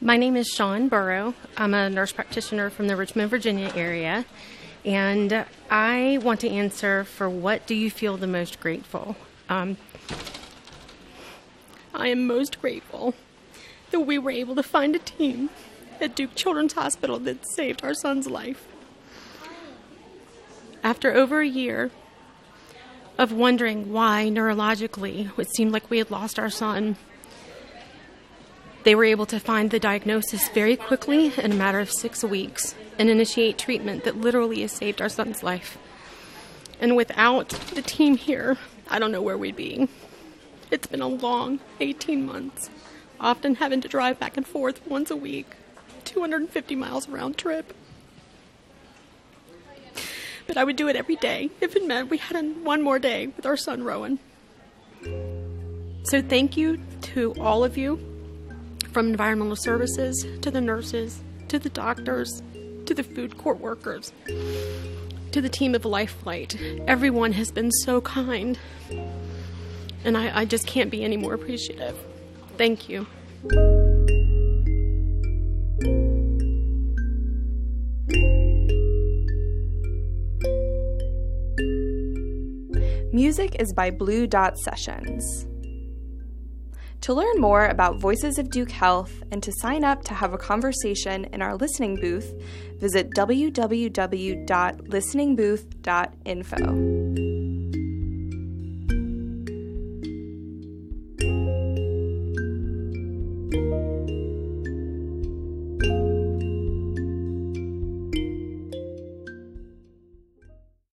My name is Shawn Burrow. I'm a nurse practitioner from the Richmond, Virginia area, and I want to answer for what do you feel the most grateful? Um, I am most grateful that we were able to find a team at Duke Children's Hospital that saved our son's life. After over a year of wondering why neurologically it seemed like we had lost our son, they were able to find the diagnosis very quickly in a matter of six weeks and initiate treatment that literally has saved our son's life. And without the team here, I don't know where we'd be. It's been a long 18 months, often having to drive back and forth once a week, 250 miles round trip. But I would do it every day if it meant we had one more day with our son Rowan. So thank you to all of you from environmental services to the nurses to the doctors to the food court workers to the team of Life Flight. Everyone has been so kind, and I, I just can't be any more appreciative. Thank you. Music is by Blue Dot Sessions. To learn more about Voices of Duke Health and to sign up to have a conversation in our listening booth, visit www.listeningbooth.info.